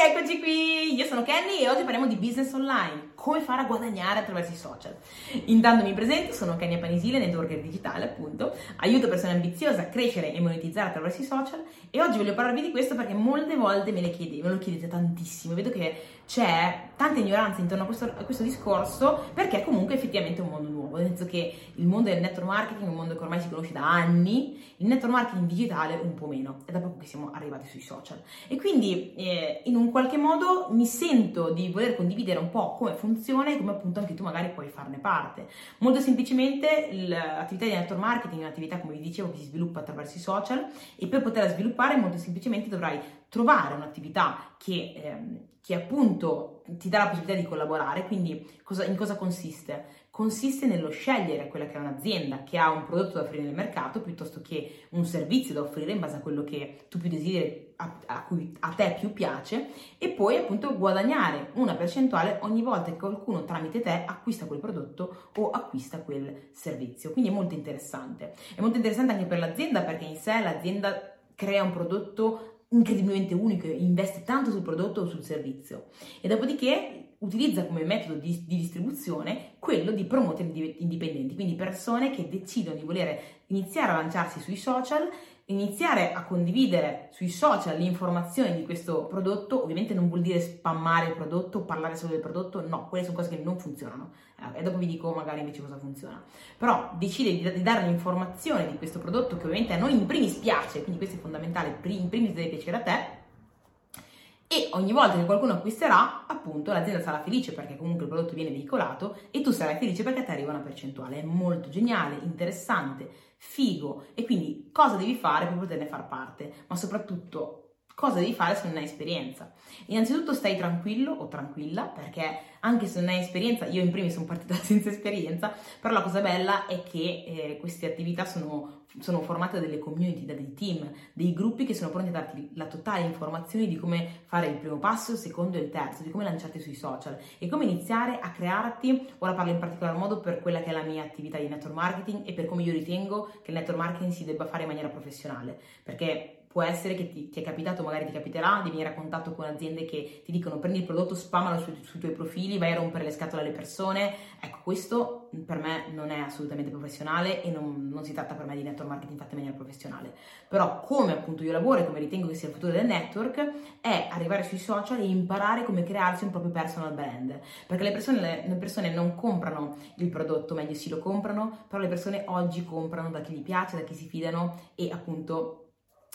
eccoci qui! Io sono Kenny e oggi parliamo di business online, come fare a guadagnare attraverso i social. Intanto mi presento, sono Kenny Panisile, networker digitale appunto, aiuto persone ambiziose a crescere e monetizzare attraverso i social e oggi voglio parlarvi di questo perché molte volte me, le chiedete, me lo chiedete tantissimo, vedo che c'è tanta ignoranza intorno a questo, a questo discorso perché comunque effettivamente è un mondo nuovo, nel senso che il mondo del network marketing è un mondo che ormai si conosce da anni, il network marketing digitale un po' meno, è da poco che siamo arrivati sui social e quindi eh, in un qualche modo mi sento di voler condividere un po' come funziona e come appunto anche tu magari puoi farne parte. Molto semplicemente l'attività di network marketing è un'attività come vi dicevo che si sviluppa attraverso i social e per poterla sviluppare molto semplicemente dovrai trovare un'attività che, ehm, che appunto ti dà la possibilità di collaborare, quindi cosa, in cosa consiste? Consiste nello scegliere quella che è un'azienda che ha un prodotto da offrire nel mercato piuttosto che un servizio da offrire in base a quello che tu più desideri, a, a cui a te più piace e poi appunto guadagnare una percentuale ogni volta che qualcuno tramite te acquista quel prodotto o acquista quel servizio. Quindi è molto interessante. È molto interessante anche per l'azienda perché in sé l'azienda crea un prodotto incredibilmente unico, investe tanto sul prodotto o sul servizio. E dopodiché utilizza come metodo di, di distribuzione quello di promoter indipendenti, quindi persone che decidono di voler iniziare a lanciarsi sui social iniziare a condividere sui social le informazioni di questo prodotto, ovviamente non vuol dire spammare il prodotto, parlare solo del prodotto, no, quelle sono cose che non funzionano eh, e dopo vi dico magari invece cosa funziona. Però decide di, dare un'informazione di questo prodotto che ovviamente a noi in primis piace, quindi questo è fondamentale, in primis deve piacere a te e ogni volta che qualcuno acquisterà, appunto, l'azienda sarà felice perché comunque il prodotto viene veicolato e tu sarai felice perché ti arriva una percentuale. È molto geniale, interessante, figo e quindi cosa devi fare per poterne far parte, ma soprattutto cosa devi fare se non hai esperienza. Innanzitutto stai tranquillo o tranquilla perché anche se non hai esperienza, io in primis sono partita senza esperienza, però la cosa bella è che eh, queste attività sono, sono, formate da delle community, da dei team, dei gruppi che sono pronti a darti la totale informazione di come fare il primo passo, il secondo e il terzo, di come lanciarti sui social e come iniziare a crearti, ora parlo in particolar modo per quella che è la mia attività di network marketing e per come io ritengo che il network marketing si debba fare in maniera professionale, perché può essere che ti, ti, è capitato, magari ti capiterà, di venire a contatto con aziende che ti dicono prendi il prodotto, spammalo su, sui tuoi profili, vai a rompere le scatole alle persone. Ecco, questo per me non è assolutamente professionale e non, non si tratta per me di network marketing fatto in maniera professionale. Però come appunto io lavoro e come ritengo che sia il futuro del network è arrivare sui social e imparare come crearsi un proprio personal brand. Perché le persone, le persone non comprano il prodotto, meglio sì lo comprano, però le persone oggi comprano da chi gli piace, da chi si fidano e appunto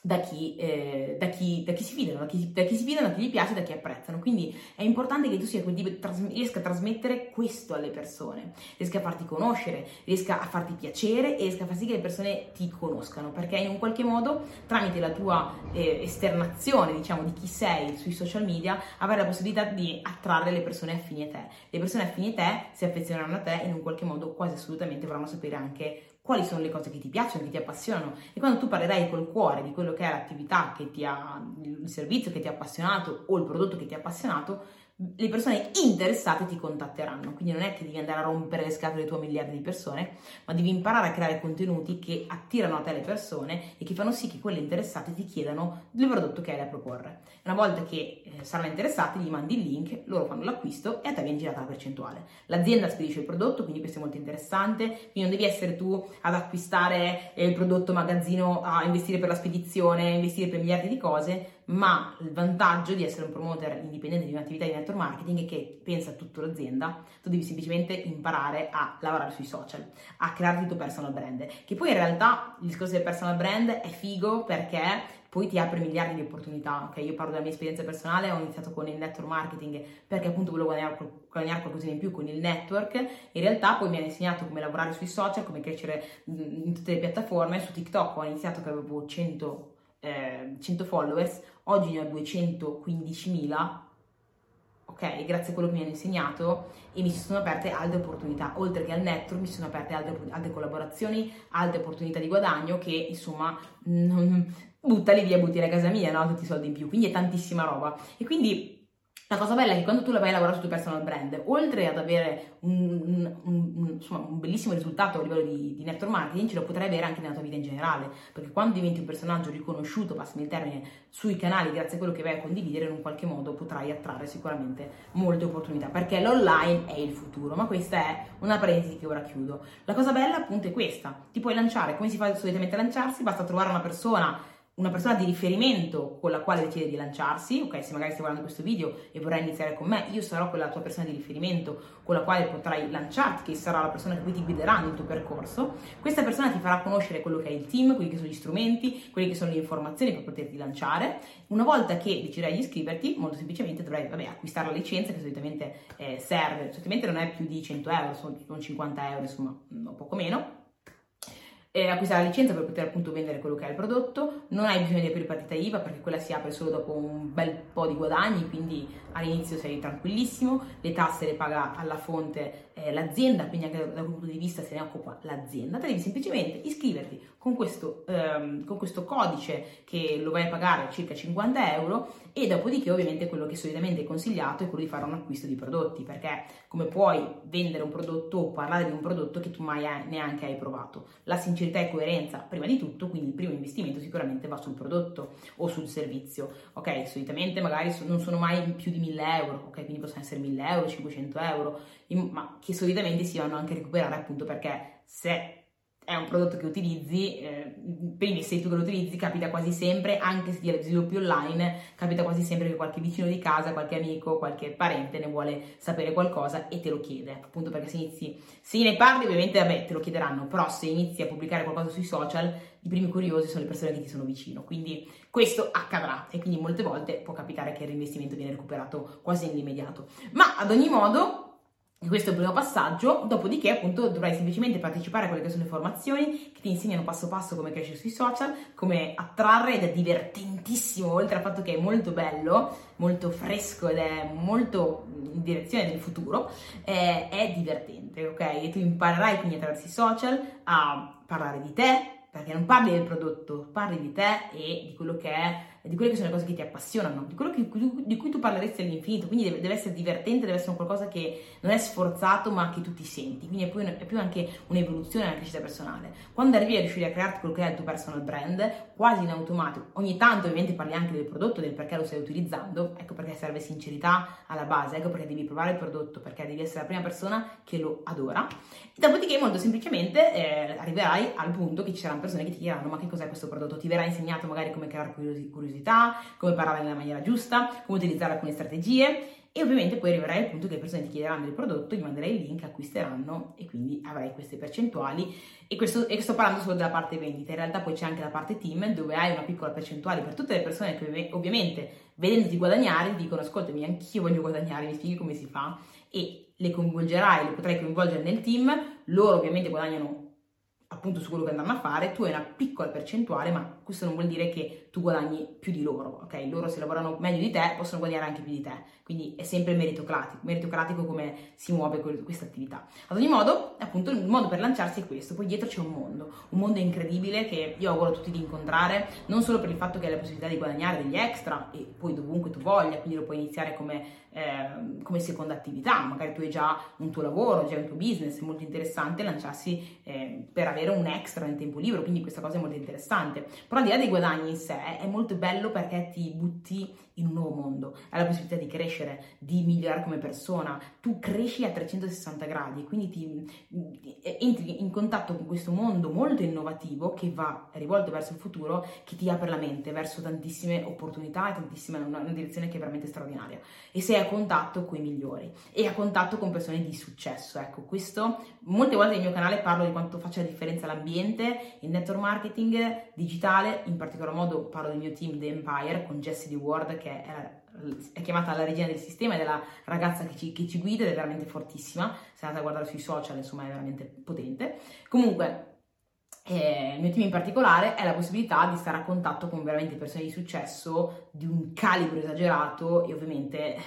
da chi, eh, da, chi, da chi, si fidano, da chi, da chi, si fidano, da chi gli piace, da chi apprezzano. Quindi è importante che tu sia, riesca a trasmettere questo alle persone, riesca a farti conoscere, riesca a farti piacere e riesca a far sì che le persone ti conoscano, perché in un qualche modo tramite la tua eh, esternazione, diciamo, di chi sei sui social media, avrai la possibilità di attrarre le persone affini a te. Le persone affini a te si affezioneranno a te e in un qualche modo quasi assolutamente vorranno sapere anche quali sono le cose che ti piacciono, che ti appassionano. E quando tu parlerai col cuore di quello che è l'attività che ti ha, il servizio che ti ha appassionato o il prodotto che ti ha appassionato, le persone interessate ti contatteranno, quindi non è che devi andare a rompere le scatole tue a miliardi di persone, ma devi imparare a creare contenuti che attirano a te le persone e che fanno sì che quelle interessate ti chiedano il prodotto che hai da proporre. Una volta che eh, saranno interessati, gli mandi il link, loro fanno l'acquisto e a te viene girata la percentuale. L'azienda spedisce il prodotto, quindi questo è molto interessante, quindi non devi essere tu ad acquistare il prodotto magazzino, a investire per la spedizione, investire per miliardi di cose, ma il vantaggio di essere un promoter indipendente di un'attività di network marketing è che pensa a tutta l'azienda, tu devi semplicemente imparare a lavorare sui social, a crearti il tuo personal brand, che poi in realtà il discorso del personal brand è figo perché poi ti apre miliardi di opportunità, ok? Io parlo della mia esperienza personale, ho iniziato con il network marketing perché appunto volevo guadagnare, guadagnare qualcosa in più con il network, in realtà poi mi hanno insegnato come lavorare sui social, come crescere in tutte le piattaforme, su TikTok ho iniziato che avevo 100 eh, 100 followers, oggi ne ho 215.000, ok? Grazie a quello che mi hanno insegnato e mi si sono aperte altre opportunità, oltre che al network mi sono aperte altre, altre collaborazioni, altre opportunità di guadagno che insomma non, buttali via, buttali a casa mia, no? Tutti i soldi in più, quindi è tantissima roba. E quindi La cosa bella è che quando tu vai a lavorare sul tuo personal brand, oltre ad avere un, un, un, insomma, un bellissimo risultato a livello di, di, network marketing, ce lo potrai avere anche nella tua vita in generale, perché quando diventi un personaggio riconosciuto, passami il termine, sui canali grazie a quello che vai a condividere, in un qualche modo potrai attrarre sicuramente molte opportunità, perché l'online è il futuro, ma questa è una parentesi che ora chiudo. La cosa bella appunto è questa, ti puoi lanciare, come si fa solitamente a lanciarsi, basta trovare una persona una persona di riferimento con la quale decide di lanciarsi, ok, se magari stai guardando questo video e vorrai iniziare con me, io sarò quella tua persona di riferimento con la quale potrai lanciarti, che sarà la persona che poi ti guiderà nel tuo percorso. Questa persona ti farà conoscere quello che è il team, quelli che sono gli strumenti, quelle che sono le informazioni per poterti lanciare. Una volta che deciderai di iscriverti, molto semplicemente dovrai vabbè, acquistare la licenza che solitamente eh, serve, solitamente non è più di 100 euro, sono 50 euro, insomma, poco meno eh, acquistare la licenza per poter appunto vendere quello che è il prodotto, non hai bisogno di aprire partita IVA perché quella si apre solo dopo un bel po' di guadagni, quindi all'inizio sei tranquillissimo, le tasse le paga alla fonte eh, l'azienda, quindi anche da, quel punto di vista se ne occupa l'azienda, devi semplicemente iscriverti con questo, ehm, con questo codice che lo vai a pagare circa 50 euro e dopodiché ovviamente quello che solitamente è consigliato è quello di fare un acquisto di prodotti perché come puoi vendere un prodotto o parlare di un prodotto che tu mai hai, neanche hai provato. La sincerità e coerenza prima di tutto, quindi il primo investimento sicuramente va sul prodotto o sul servizio. Ok, solitamente magari non sono mai più di 1000 euro, ok, quindi possono essere 1000 euro, 500 euro, ma che solitamente si vanno anche a recuperare appunto perché se è un prodotto che utilizzi, eh, prima sei tu che lo utilizzi, capita quasi sempre, anche se ti sviluppi online, capita quasi sempre che qualche vicino di casa, qualche amico, qualche parente ne vuole sapere qualcosa e te lo chiede, appunto perché se inizi, se ne parli ovviamente vabbè te lo chiederanno, però se inizi a pubblicare qualcosa sui social, i primi curiosi sono le persone che ti sono vicino, quindi questo accadrà e quindi molte volte può capitare che il reinvestimento viene recuperato quasi nell'immediato. Ma ad ogni modo questo è il primo passaggio, dopodiché appunto dovrai semplicemente partecipare a quelle che sono le formazioni che ti insegnano passo passo come crescere sui social, come attrarre ed è divertentissimo, oltre al fatto che è molto bello, molto fresco ed è molto in direzione del futuro, è, è divertente, ok? E tu imparerai quindi attraverso i social a parlare di te, perché non parli del prodotto, parli di te e di quello che è di quelle che sono le cose che ti appassionano, di quello che, di cui tu parleresti all'infinito, quindi deve, deve, essere divertente, deve essere qualcosa che non è sforzato ma che tu ti senti, quindi è più, è più anche un'evoluzione nella crescita personale. Quando arrivi a riuscire a crearti quello che è il tuo personal brand, quasi in automatico, ogni tanto ovviamente parli anche del prodotto, del perché lo stai utilizzando, ecco perché serve sincerità alla base, ecco perché devi provare il prodotto, perché devi essere la prima persona che lo adora. E dopodiché molto semplicemente eh, arriverai al punto che ci saranno persone che ti diranno ma che cos'è questo prodotto, ti verrà insegnato magari come creare curiosità, curiosità, come parlare nella maniera giusta, come utilizzare alcune strategie e ovviamente poi arriverai al punto che le persone ti chiederanno il prodotto, gli manderai il link, acquisteranno e quindi avrai queste percentuali. E, questo, e sto parlando solo della parte vendita, in realtà poi c'è anche la parte team dove hai una piccola percentuale per tutte le persone che ovviamente vedendoti guadagnare dicono ascoltami anch'io voglio guadagnare, mi spieghi come si fa? E le coinvolgerai, le potrai coinvolgere nel team, loro ovviamente guadagnano appunto su quello che andranno a fare, tu hai una piccola percentuale, ma questo non vuol dire che tu guadagni più di loro, ok? Loro se lavorano meglio di te possono guadagnare anche più di te, quindi è sempre meritocratico, meritocratico come si muove questa attività. Ad ogni modo, appunto, il modo per lanciarsi è questo, poi dietro c'è un mondo, un mondo incredibile che io auguro a tutti di incontrare, non solo per il fatto che hai la possibilità di guadagnare degli extra e poi dovunque tu voglia, quindi lo puoi iniziare come eh, come seconda attività, magari tu hai già un tuo lavoro, già un tuo business, è molto interessante lanciarsi eh, per avere un extra nel tempo libero, quindi questa cosa è molto interessante. Però al di là dei guadagni in sé è molto bello perché ti butti in un nuovo mondo, hai la possibilità di crescere, di migliorare come persona, tu cresci a 360 gradi, quindi ti, entri in contatto con questo mondo molto innovativo che va rivolto verso il futuro, che ti apre la mente verso tantissime opportunità e tantissime, una, una direzione che è veramente straordinaria. E sei a contatto con i migliori e a contatto con persone di successo. Ecco, questo molte volte nel mio canale parlo di quanto faccia la differenza l'ambiente, il network marketing digitale, in particolar modo parlo del mio team The Empire con Jessie D. Ward che che è, è, chiamata la regina del sistema ed è la ragazza che ci, che ci guida ed è veramente fortissima. Se andate a guardare sui social, insomma, è veramente potente. Comunque, eh, il mio team in particolare è la possibilità di stare a contatto con veramente persone di successo di un calibro esagerato e ovviamente eh,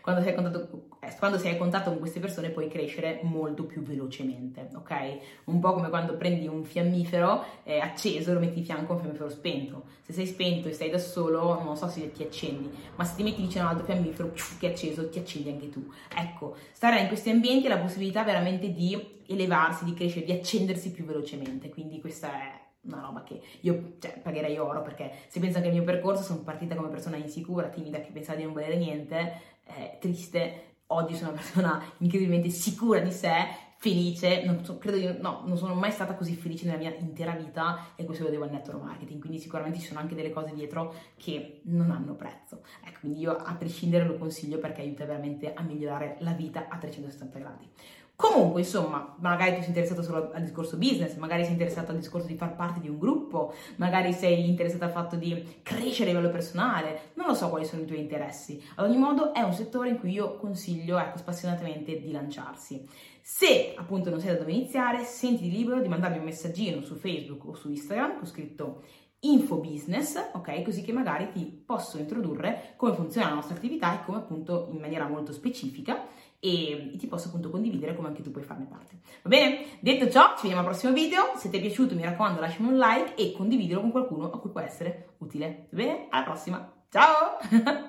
quando, sei contatto, eh, quando, sei a contatto con queste persone puoi crescere molto più velocemente, ok? Un po' come quando prendi un fiammifero eh, acceso e lo metti di fianco a un fiammifero spento. Se sei spento e stai da solo, non so se ti accendi, ma se ti metti vicino a un altro fiammifero che è acceso, ti accendi anche tu. Ecco, stare in questi ambienti ha la possibilità veramente di elevarsi, di crescere, di accendersi più velocemente. Quindi questa è una roba che io cioè, pagherei oro perché se penso che il mio percorso sono partita come persona insicura, timida, che pensava di non volere niente, eh, triste, oggi sono una persona incredibilmente sicura di sé, felice, non so, di, no, non sono mai stata così felice nella mia intera vita e questo lo devo al network marketing, quindi sicuramente ci sono anche delle cose dietro che non hanno prezzo. Ecco, quindi io a prescindere lo consiglio perché aiuta veramente a migliorare la vita a 360 gradi. Comunque, insomma, magari tu sei interessato solo al discorso business, magari sei interessato al discorso di far parte di un gruppo, magari sei interessato al fatto di crescere a livello personale, non lo so quali sono i tuoi interessi. Ad ogni modo è un settore in cui io consiglio, ecco, spassionatamente di lanciarsi. Se appunto non sai da dove iniziare, senti libero di mandarmi un messaggino su Facebook o su Instagram, ho scritto info business, ok? Così che magari ti posso introdurre come funziona la nostra attività e come appunto in maniera molto specifica e ti posso appunto condividere come anche tu puoi farne parte. Va bene? Detto ciò, ci vediamo al prossimo video. Se ti è piaciuto, mi raccomando, lasciami un like e condividilo con qualcuno a cui può essere utile. Va bene? Alla prossima. Ciao!